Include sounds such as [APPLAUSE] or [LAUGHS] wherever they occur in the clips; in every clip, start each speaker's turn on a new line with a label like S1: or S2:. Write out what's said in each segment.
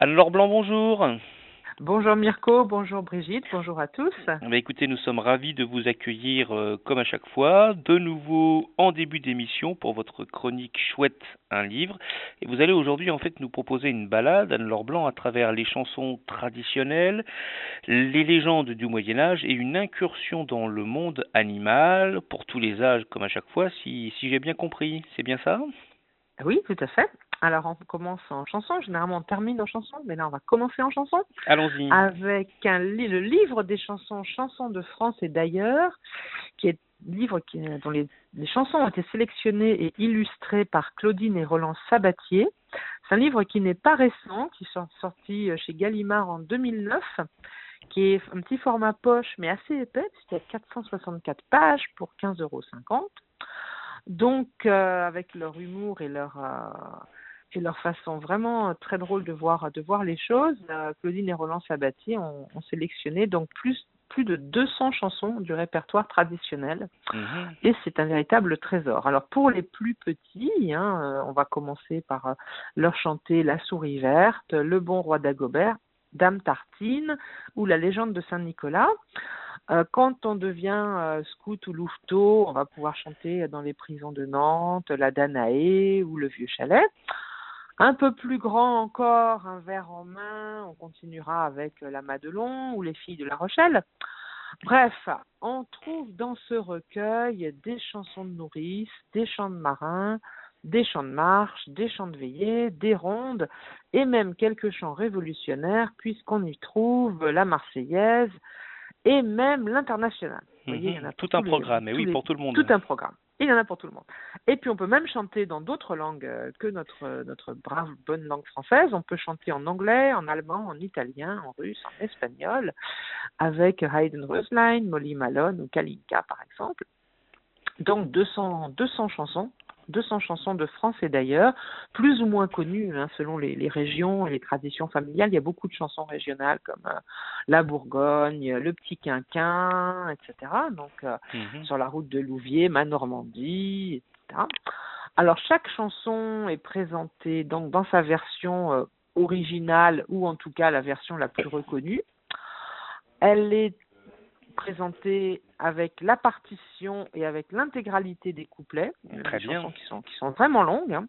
S1: Anne-Laure Blanc, bonjour.
S2: Bonjour Mirko, bonjour Brigitte, bonjour à tous.
S1: Bah, écoutez, nous sommes ravis de vous accueillir euh, comme à chaque fois, de nouveau en début d'émission pour votre chronique chouette un livre. Et vous allez aujourd'hui en fait nous proposer une balade, Anne-Laure Blanc, à travers les chansons traditionnelles, les légendes du Moyen Âge et une incursion dans le monde animal pour tous les âges comme à chaque fois, si, si j'ai bien compris. C'est bien ça?
S2: Oui, tout à fait. Alors, on commence en chanson. Généralement, on termine en chanson, mais là, on va commencer en chanson.
S1: Allons-y.
S2: Avec un, le livre des chansons, Chansons de France et d'ailleurs, qui est livre qui, dont les, les, chansons ont été sélectionnées et illustrées par Claudine et Roland Sabatier. C'est un livre qui n'est pas récent, qui est sorti chez Gallimard en 2009, qui est un petit format poche, mais assez épais, puisqu'il y a 464 pages pour 15,50 euros. Donc, euh, avec leur humour et leur, euh, et leur façon vraiment très drôle de voir de voir les choses. Euh, Claudine et Roland Sabatier ont, ont, sélectionné donc plus plus de 200 chansons du répertoire traditionnel mmh. et c'est un véritable trésor. Alors pour les plus petits, hein, euh, on va commencer par euh, leur chanter La souris verte, Le bon roi d'Agobert, Dame Tartine ou La légende de Saint-Nicolas. Euh, quand on devient euh, scout ou louveteau, on va pouvoir chanter dans les prisons de Nantes, La Danaé ou Le Vieux Chalet. Un peu plus grand encore, un verre en main, on continuera avec la Madelon ou les filles de La Rochelle. Bref, on trouve dans ce recueil des chansons de nourrice, des chants de marins, des chants de marche, des chants de veillée, des rondes et même quelques chants révolutionnaires puisqu'on y trouve la Marseillaise et même l'international.
S1: Mmh, il y en a tout un programme, et oui,
S2: les,
S1: pour tout le monde.
S2: Tout un programme. Il y en a pour tout le monde. Et puis on peut même chanter dans d'autres langues euh, que notre, notre brave bonne langue française. On peut chanter en anglais, en allemand, en italien, en russe, en espagnol, avec Hayden Rosline, Molly Malone ou Kalinka par exemple. Donc 200, 200 chansons 200 chansons de France et d'ailleurs, plus ou moins connues hein, selon les, les, régions et les traditions familiales. Il y a beaucoup de chansons régionales comme euh, la Bourgogne, le Petit Quinquin, etc. Donc euh, mm -hmm. sur la route de Louviers, ma Normandie, etc. Alors chaque chanson est présentée donc dans sa version euh, originale ou en tout cas la version la plus reconnue. Elle est présentée avec la partition et avec l'intégralité des couplets,
S1: Très
S2: des
S1: bien.
S2: chansons qui sont, qui sont vraiment longues. Hein.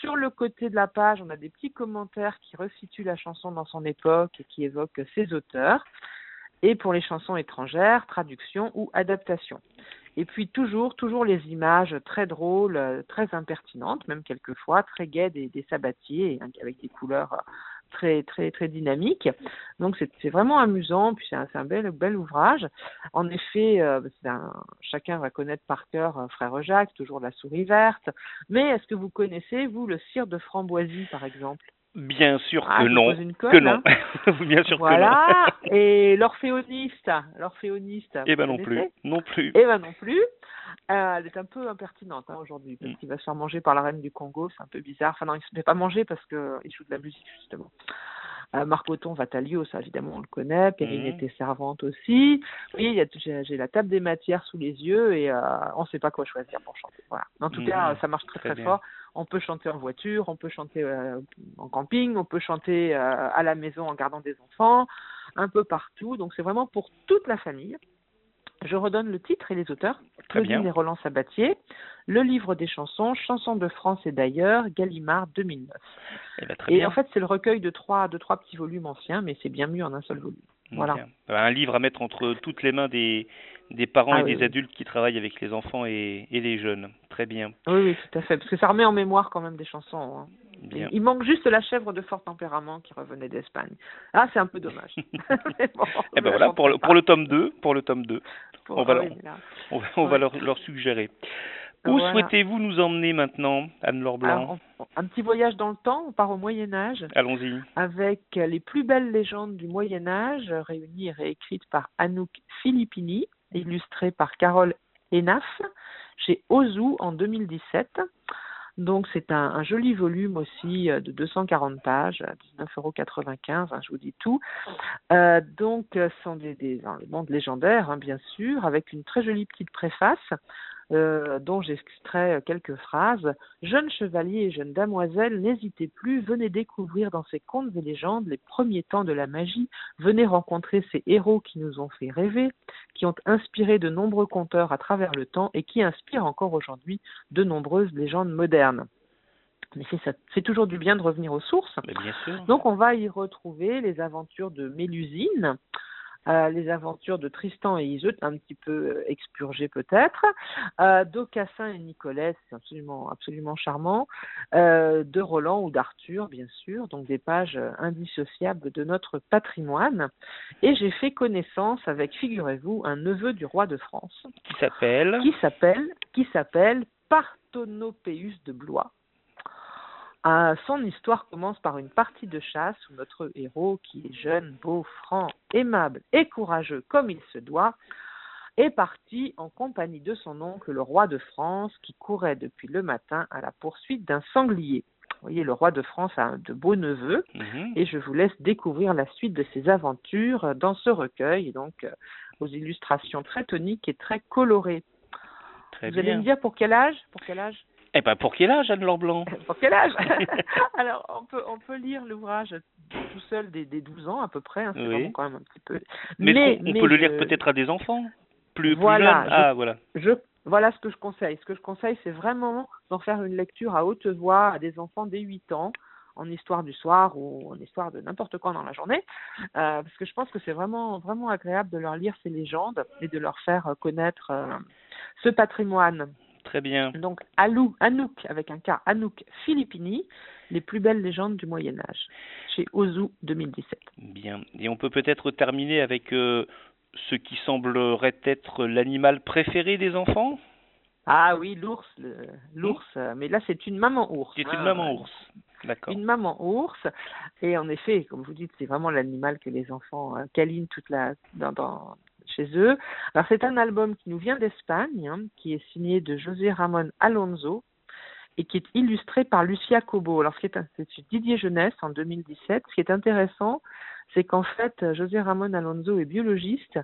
S2: Sur le côté de la page, on a des petits commentaires qui resituent la chanson dans son époque et qui évoquent ses auteurs. Et pour les chansons étrangères, traduction ou adaptation. Et puis toujours, toujours les images très drôles, très impertinentes, même quelquefois très gaies des, des sabatiers avec des couleurs très très très dynamique. Donc c'est vraiment amusant, puis c'est un, un, bel ouvrage. En effet, euh, un, chacun va connaître par cœur euh, Frère Jacques, toujours la souris verte. Mais est-ce que vous connaissez vous le cire de framboisie par exemple?
S1: Bien sûr
S2: ah,
S1: que non. Que non.
S2: Hein [LAUGHS]
S1: Bien sûr
S2: voilà.
S1: que non. [LAUGHS]
S2: Et l'orphéoniste, l'orphéoniste.
S1: Eh ben non plus, non plus.
S2: Eh ben non plus. Euh, elle est un peu impertinente hein, aujourd'hui parce mm. qu'il va se faire manger par la reine du Congo, c'est un peu bizarre. Enfin non, il se fait pas manger parce que il joue de la musique justement. Euh, Marc Othon Vatalio, ça évidemment on le connaît. Perrine
S1: Mm.
S2: était servante aussi. Oui, j'ai la table des matières sous les yeux et euh, on ne sait pas quoi choisir pour chanter. Voilà. En tout
S1: Mmh.
S2: cas, ça marche très très,
S1: Très
S2: fort. On peut chanter en voiture, on peut chanter euh, en camping, on peut chanter euh, à la maison en gardant des enfants, un peu partout. Donc c'est vraiment pour toute la famille. Je redonne le titre et les auteurs.
S1: Très
S2: Claudine
S1: bien.
S2: et Roland Sabatier. Le livre des chansons, Chansons de France et d'ailleurs, Gallimard 2009.
S1: Eh ben,
S2: Et
S1: bien.
S2: en fait, c'est le recueil de trois, de trois petits volumes anciens, mais c'est bien mieux en un seul volume. Voilà.
S1: Bien. Un livre à mettre entre toutes les mains des, des parents
S2: Ah
S1: et
S2: oui,
S1: des
S2: oui.
S1: adultes qui travaillent avec les enfants et, et les jeunes. Très bien.
S2: Oui, oui, tout à fait. Parce que ça remet en mémoire quand même des chansons. hein.
S1: Bien.
S2: Il manque juste la chèvre de fort tempérament qui revenait d'Espagne. Ah, c'est un peu dommage. [LAUGHS] [LAUGHS] Bon,
S1: Eh ben voilà, pour le, pour le tome 2, pour le tome 2,
S2: Pour-
S1: on va leur- on on va leur, leur suggérer. Où
S2: Voilà.
S1: souhaitez-vous nous emmener maintenant, Anne-Laure Blanc
S2: un petit voyage dans le temps, on part au Moyen Âge
S1: Allons-y.
S2: avec les plus belles légendes du Moyen Âge, réunies et réécrites par Anouk Filippini, illustrées par Carole Enaf, chez Ozu en 2017. Donc c'est un, joli volume aussi euh, de 240 pages, à 19,95 euros, hein, je vous dis tout. Euh, donc euh, ce sont des, des dans le monde légendaire, hein, bien sûr, avec une très jolie petite préface euh, dont j'extrais quelques phrases. Jeunes chevaliers et jeunes damoiselles, n'hésitez plus, venez découvrir dans ces contes et légendes les premiers temps de la magie, venez rencontrer ces héros qui nous ont fait rêver, qui ont inspiré de nombreux conteurs à travers le temps et qui inspirent encore aujourd'hui de nombreuses légendes modernes. Mais fait toujours du bien de revenir aux sources.
S1: bien sûr.
S2: Donc on va y retrouver les aventures de Mélusine, euh, les aventures de Tristan et Iseut, un petit peu euh, expurgées peut-être, euh, d'Aucassin et Nicolas, c'est absolument, absolument charmant, euh, de Roland ou d'Arthur, bien sûr, donc des pages indissociables de notre patrimoine. Et j'ai fait connaissance avec, figurez-vous, un neveu du roi de France.
S1: Qui s'appelle?
S2: Qui s'appelle, qui s'appelle Parthonopéus de Blois. Euh, son histoire commence par une partie de chasse où notre héros, qui est jeune, beau, franc, aimable et courageux comme il se doit, est parti en compagnie de son oncle, le roi de France, qui courait depuis le matin à la poursuite d'un sanglier. Vous voyez, le roi de France a de beaux neveux,
S1: Mhm.
S2: et je vous laisse découvrir la suite de ses aventures dans ce recueil, donc euh, aux illustrations très toniques et très colorées.
S1: Très
S2: vous allez me dire pour quel âge? Pour quel âge?
S1: Eh ben, pour quel âge, Anne Blanc [LAUGHS]
S2: Pour quel âge? [LAUGHS] Alors, on peut, on peut lire l'ouvrage tout seul des, des 12 ans à peu près, hein, c'est
S1: Oui.
S2: vraiment quand même un petit peu.
S1: Mais, on
S2: mais
S1: peut le lire peut-être à des enfants plus,
S2: Voilà,
S1: jeunes
S2: je-
S1: Ah, voilà.
S2: Je, voilà ce que je conseille. Ce que je conseille, c'est vraiment d'en faire une lecture à haute voix à des enfants dès 8 ans, en histoire du soir ou en histoire de n'importe quand dans la journée, euh, parce que je pense que c'est vraiment, vraiment agréable de leur lire ces légendes et de leur faire connaître euh, ce patrimoine.
S1: Très bien.
S2: Donc, Alou, Anouk, avec un K, Anouk Filippini, les plus belles légendes du Moyen-Âge, chez Ozu 2017.
S1: Bien. Et on peut peut-être terminer avec euh, ce qui semblerait être l'animal préféré des enfants?
S2: Ah oui, l'ours, l'ours, euh, mais là c'est une maman ours.
S1: C'est une maman ours. D'accord.
S2: Une maman ours, et en effet, comme vous dites, c'est vraiment l'animal que les enfants euh, câlinent toute la, dans, dans- eux. Alors c'est un album qui nous vient d'Espagne, hein, qui est signé de José Ramon Alonso et qui est illustré par Lucia Cobo. Alors ce qui est, c'est Didier Jeunesse en 2017. Ce qui est intéressant, c'est qu'en fait José Ramon Alonso est biologiste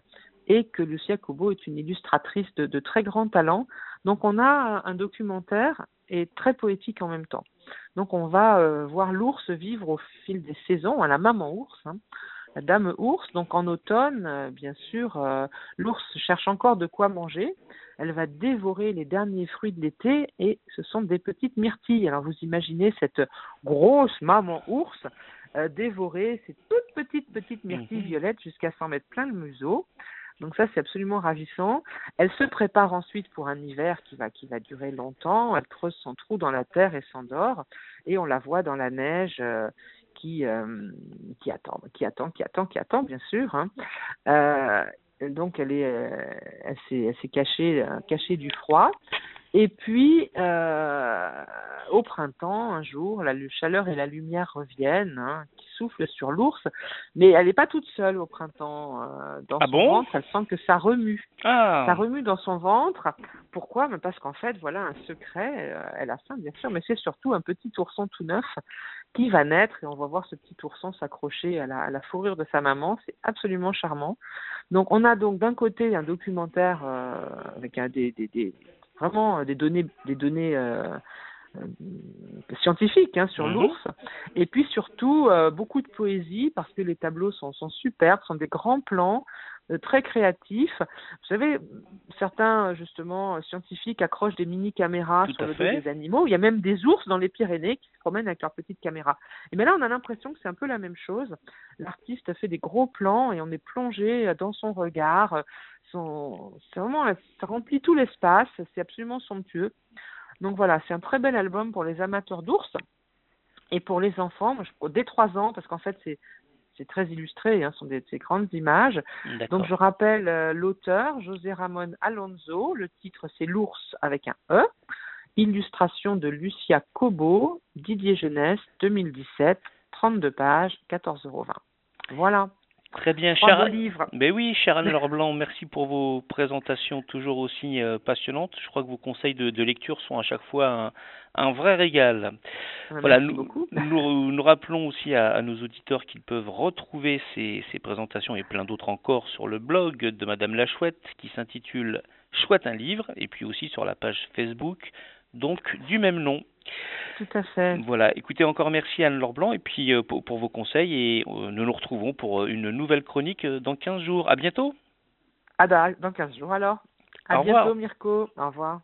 S2: et que Lucia Cobo est une illustratrice de, de très grand talent. Donc on a un documentaire et très poétique en même temps. Donc on va euh, voir l'ours vivre au fil des saisons, à la maman ours, hein, la dame ours. Donc en automne, euh, bien sûr, euh, l'ours cherche encore de quoi manger. Elle va dévorer les derniers fruits de l'été et ce sont des petites myrtilles. Alors vous imaginez cette grosse maman ours euh, dévorer ces toutes petites petites myrtilles
S1: Mhm.
S2: violettes jusqu'à s'en mettre plein le museau. Donc ça c'est absolument ravissant. Elle se prépare ensuite pour un hiver qui va qui va durer longtemps. Elle creuse son trou dans la terre et s'endort et on la voit dans la neige euh, qui euh, qui attend, qui attend, qui attend, qui attend bien sûr. hein. Euh, donc elle est euh, elle s'est cachée cachée du froid. Et puis euh, au printemps un jour la chaleur et la lumière reviennent, hein, qui soufflent sur l'ours, mais elle n'est pas toute seule au printemps. euh, dans
S1: Ah
S2: son
S1: bon?
S2: ventre, elle sent que ça remue
S1: Ah,
S2: ça remue dans son ventre. Pourquoi? Parce qu'en fait, voilà un secret. euh, elle a faim, bien sûr, mais c'est surtout un petit ourson tout neuf qui va naître et on va voir ce petit ourson s'accrocher à la, à la fourrure de sa maman. C'est absolument charmant. Donc, on a donc d'un côté un documentaire euh, avec un des, des, des- vraiment euh, des données, des données. euh, euh, scientifiques hein, sur
S1: Mhm.
S2: l'ours et puis surtout euh, beaucoup de poésie parce que les tableaux sont, sont superbes, sont des grands plans très créatifs. Vous savez, certains justement scientifiques accrochent des mini caméras sur le
S1: fait.
S2: dos des animaux. Il y a même des ours dans les Pyrénées qui se promènent avec leurs petites caméras. Et bien là, on a l'impression que c'est un peu la même chose. L'artiste fait des gros plans et on est plongé dans son regard. Son... C'est vraiment, ça remplit tout l'espace. C'est absolument somptueux. Donc voilà, c'est un très bel album pour les amateurs d'ours et pour les enfants. Moi, je... dès trois ans, parce qu'en fait, c'est c'est très illustré, hein, ce sont des, des grandes images. Donc je rappelle euh, l'auteur, José Ramon Alonso. Le titre c'est L'ours avec un E. Illustration de Lucia Cobo, Didier Jeunesse, 2017, 32 pages, 14,20 euros. Voilà,
S1: Très bien,
S2: beaux livres.
S1: Ben oui, cher Anne [LAUGHS] Laure Blanc, merci pour vos présentations toujours aussi euh, passionnantes. Je crois que vos conseils de, de lecture sont à chaque fois un, un vrai régal. Voilà,
S2: Merci
S1: nous,
S2: beaucoup.
S1: nous, nous rappelons aussi à, à nos auditeurs qu'ils peuvent retrouver ces, ces présentations et plein d'autres encore sur le blog de Madame la Chouette qui s'intitule Chouette un livre, et puis aussi sur la page Facebook, donc du même nom.
S2: Tout à fait.
S1: Voilà, écoutez encore merci Anne-Laure Blanc et puis euh, pour, pour, vos conseils et euh, nous nous retrouvons pour euh, une nouvelle chronique dans 15 jours. À bientôt.
S2: À dans 15 jours alors. À
S1: Au
S2: bientôt
S1: revoir.
S2: Mirko. Au revoir.